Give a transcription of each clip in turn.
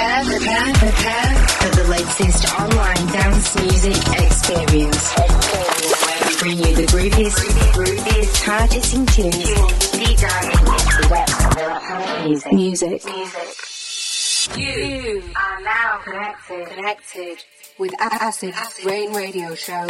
Prepare, prepare, prepare for the latest online dance music experience. Where we bring you the grooviest, grooviest, hard-hitting tunes, deep diving into the depths of electronic music. Music. Music. You are now connected, connected with Acid Rain Radio Show.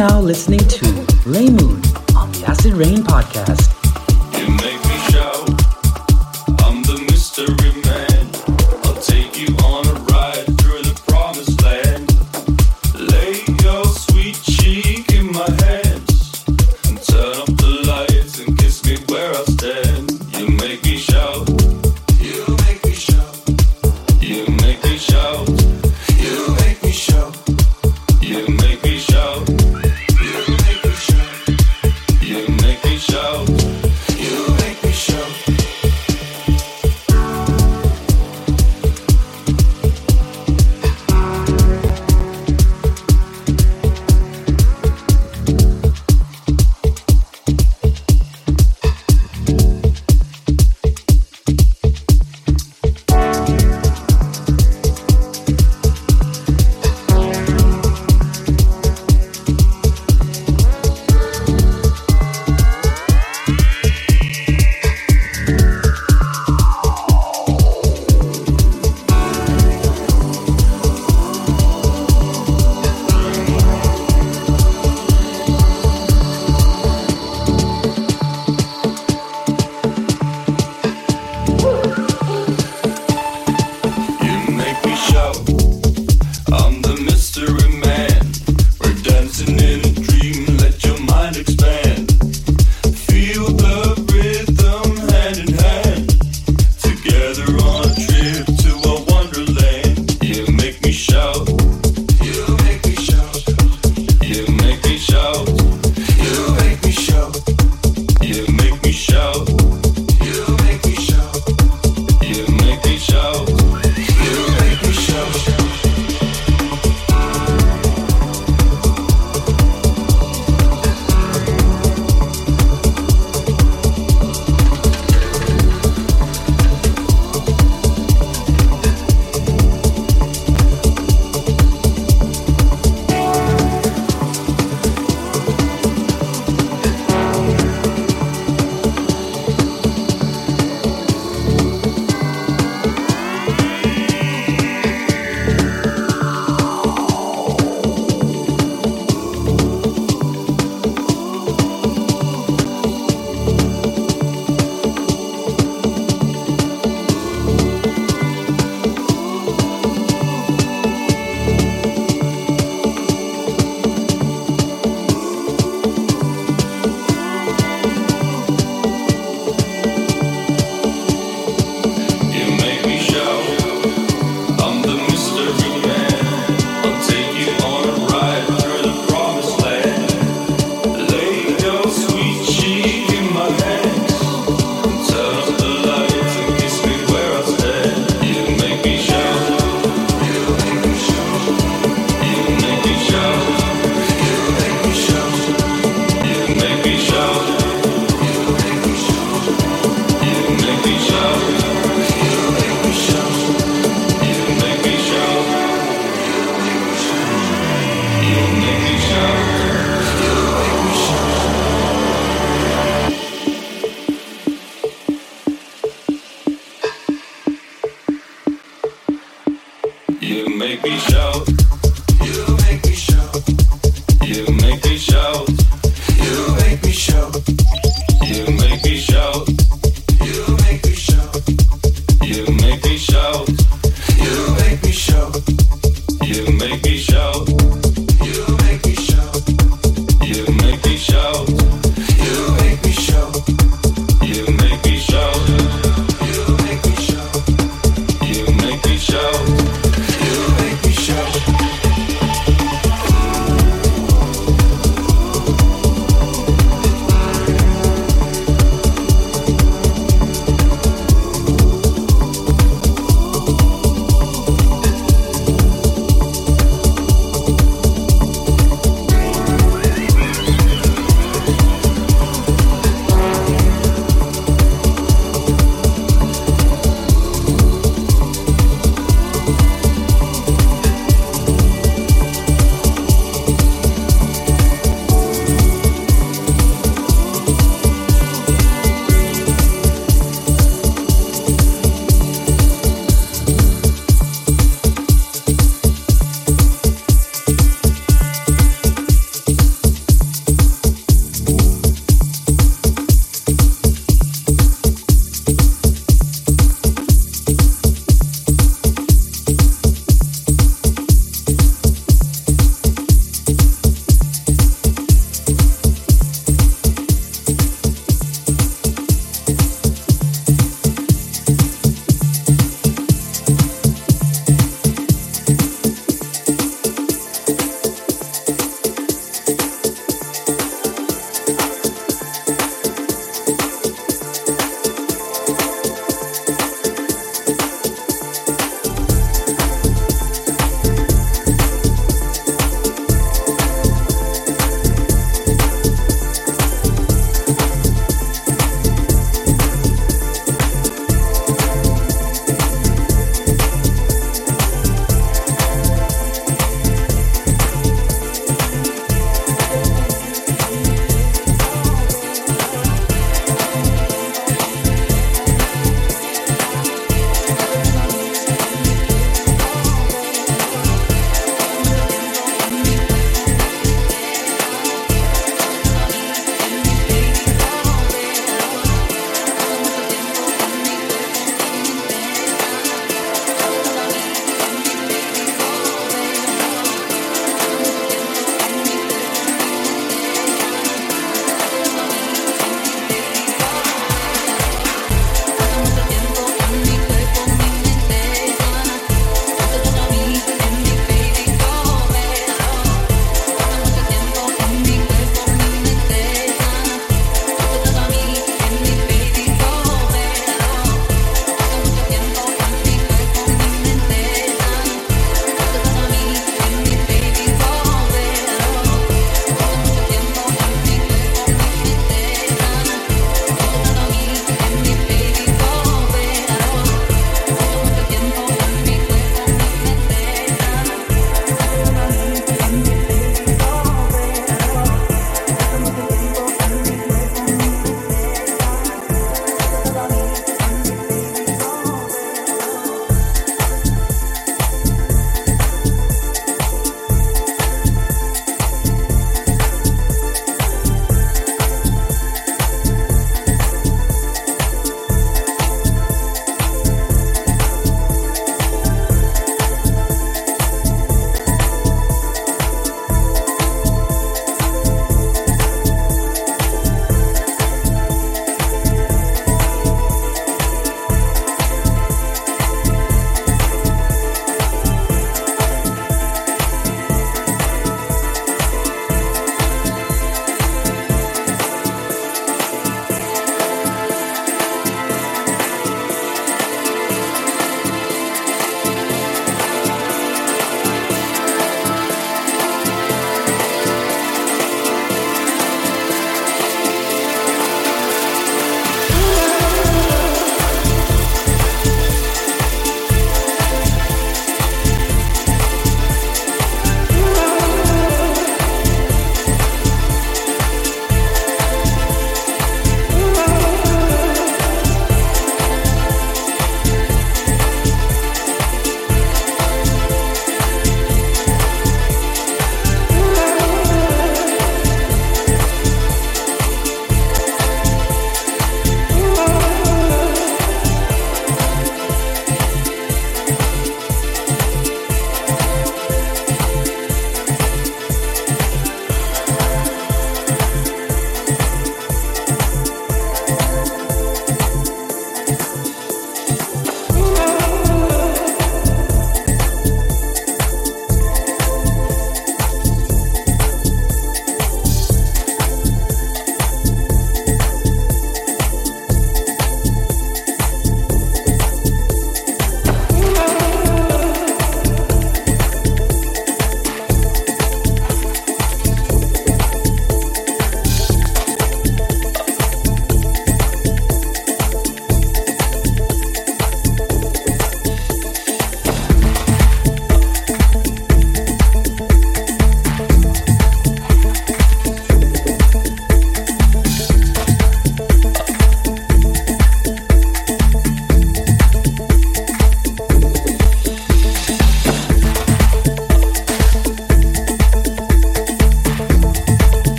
Now listening to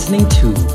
listening to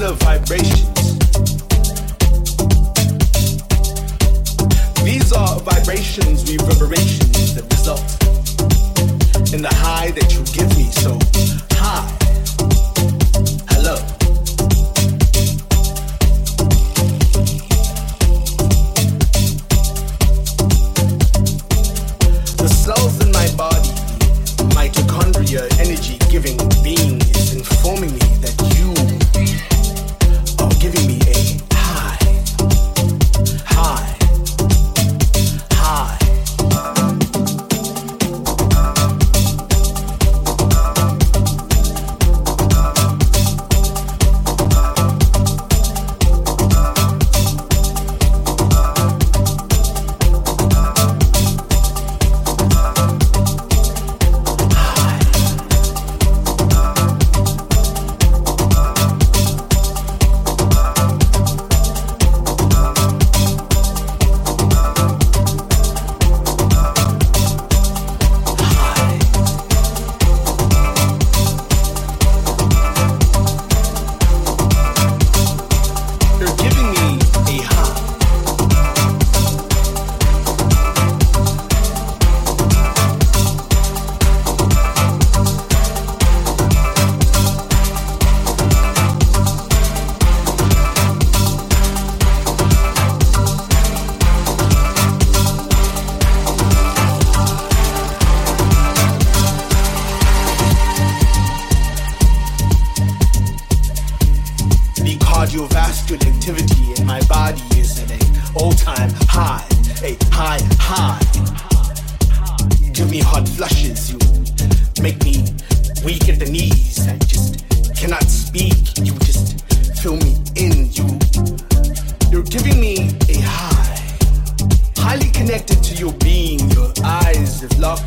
the vibrations. These are vibrations, reverberations that result in the high that you give me. So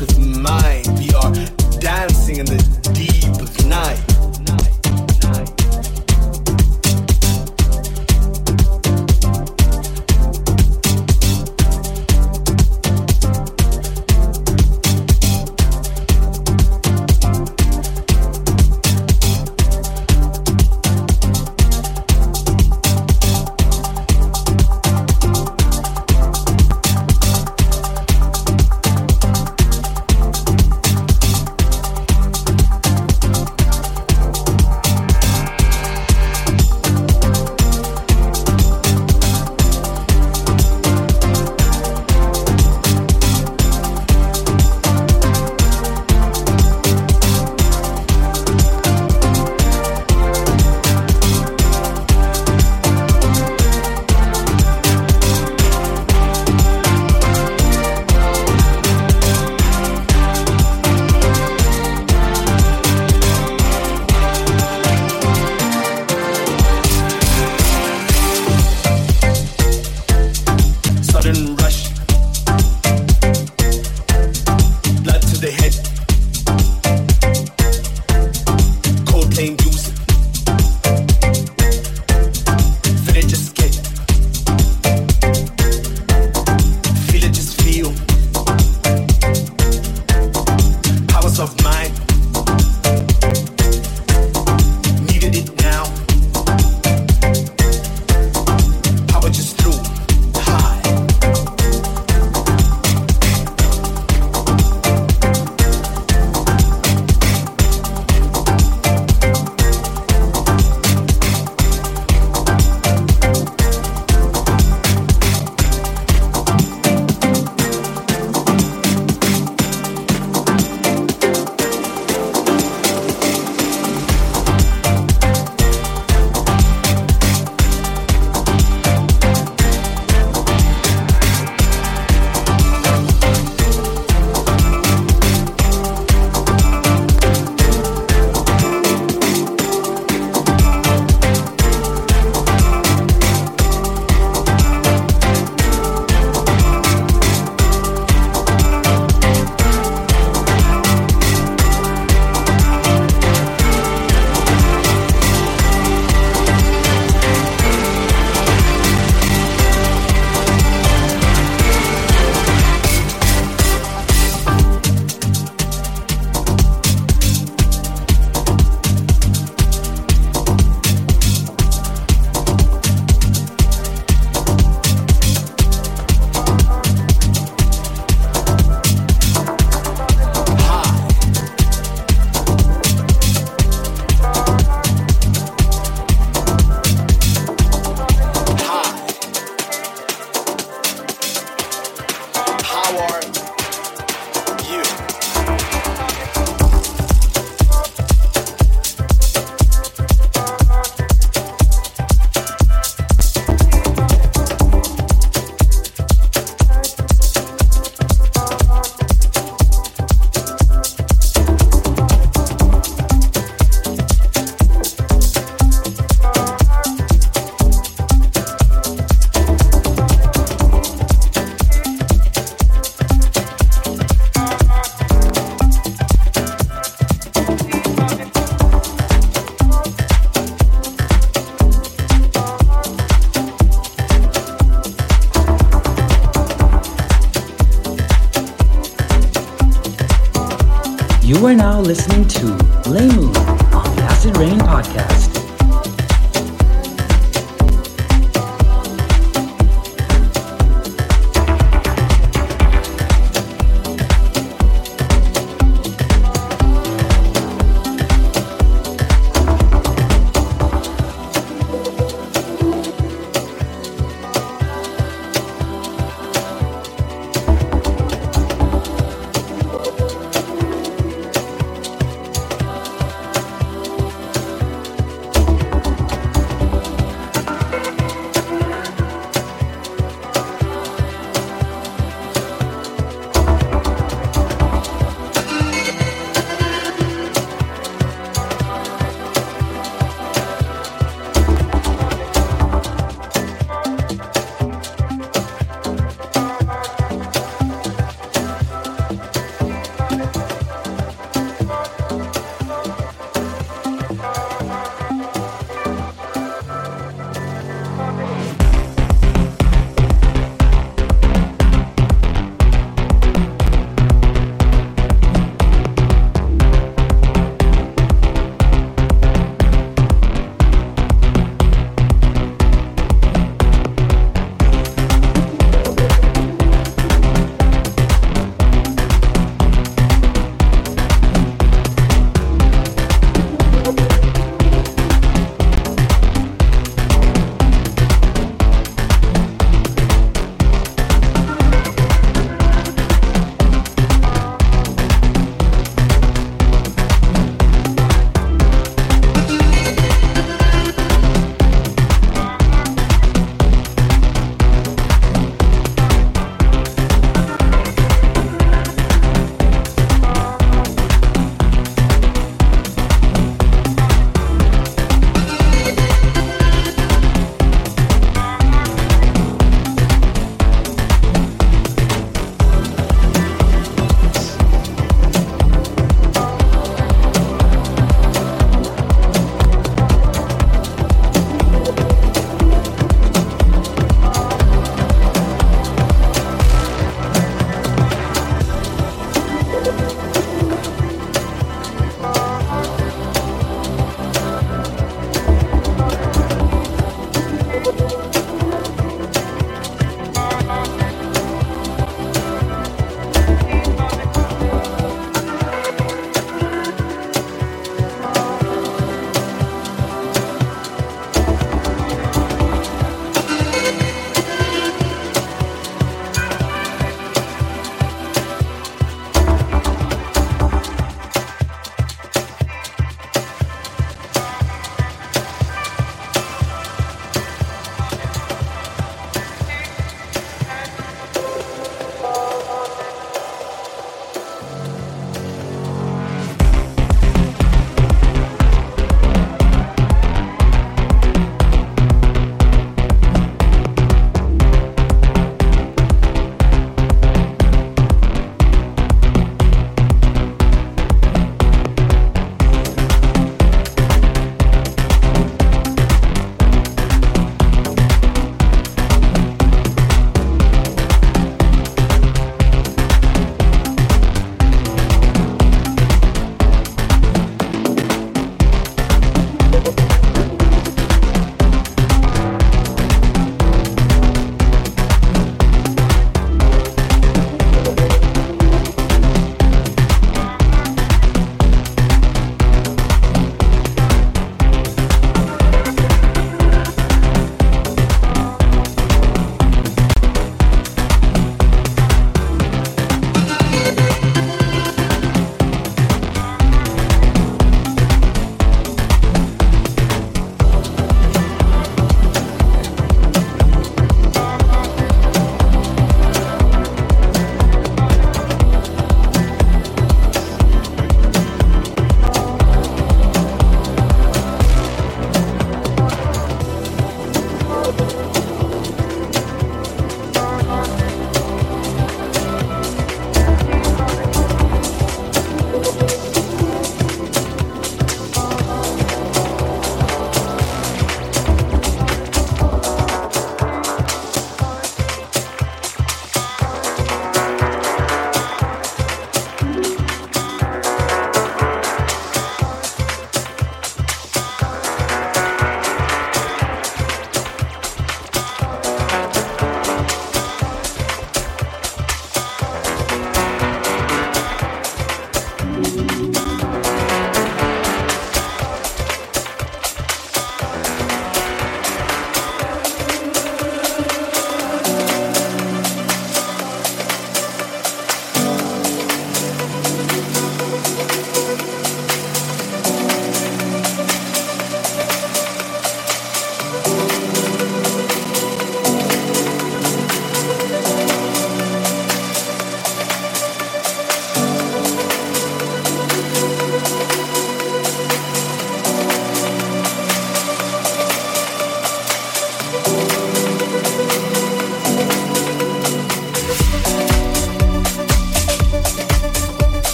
with mine.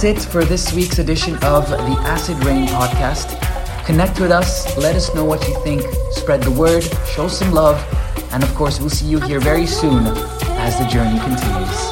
That's it for this week's edition of the Acid Rain podcast. Connect with us, let us know what you think, spread the word, show some love, and of course, we'll see you here very soon as the journey continues.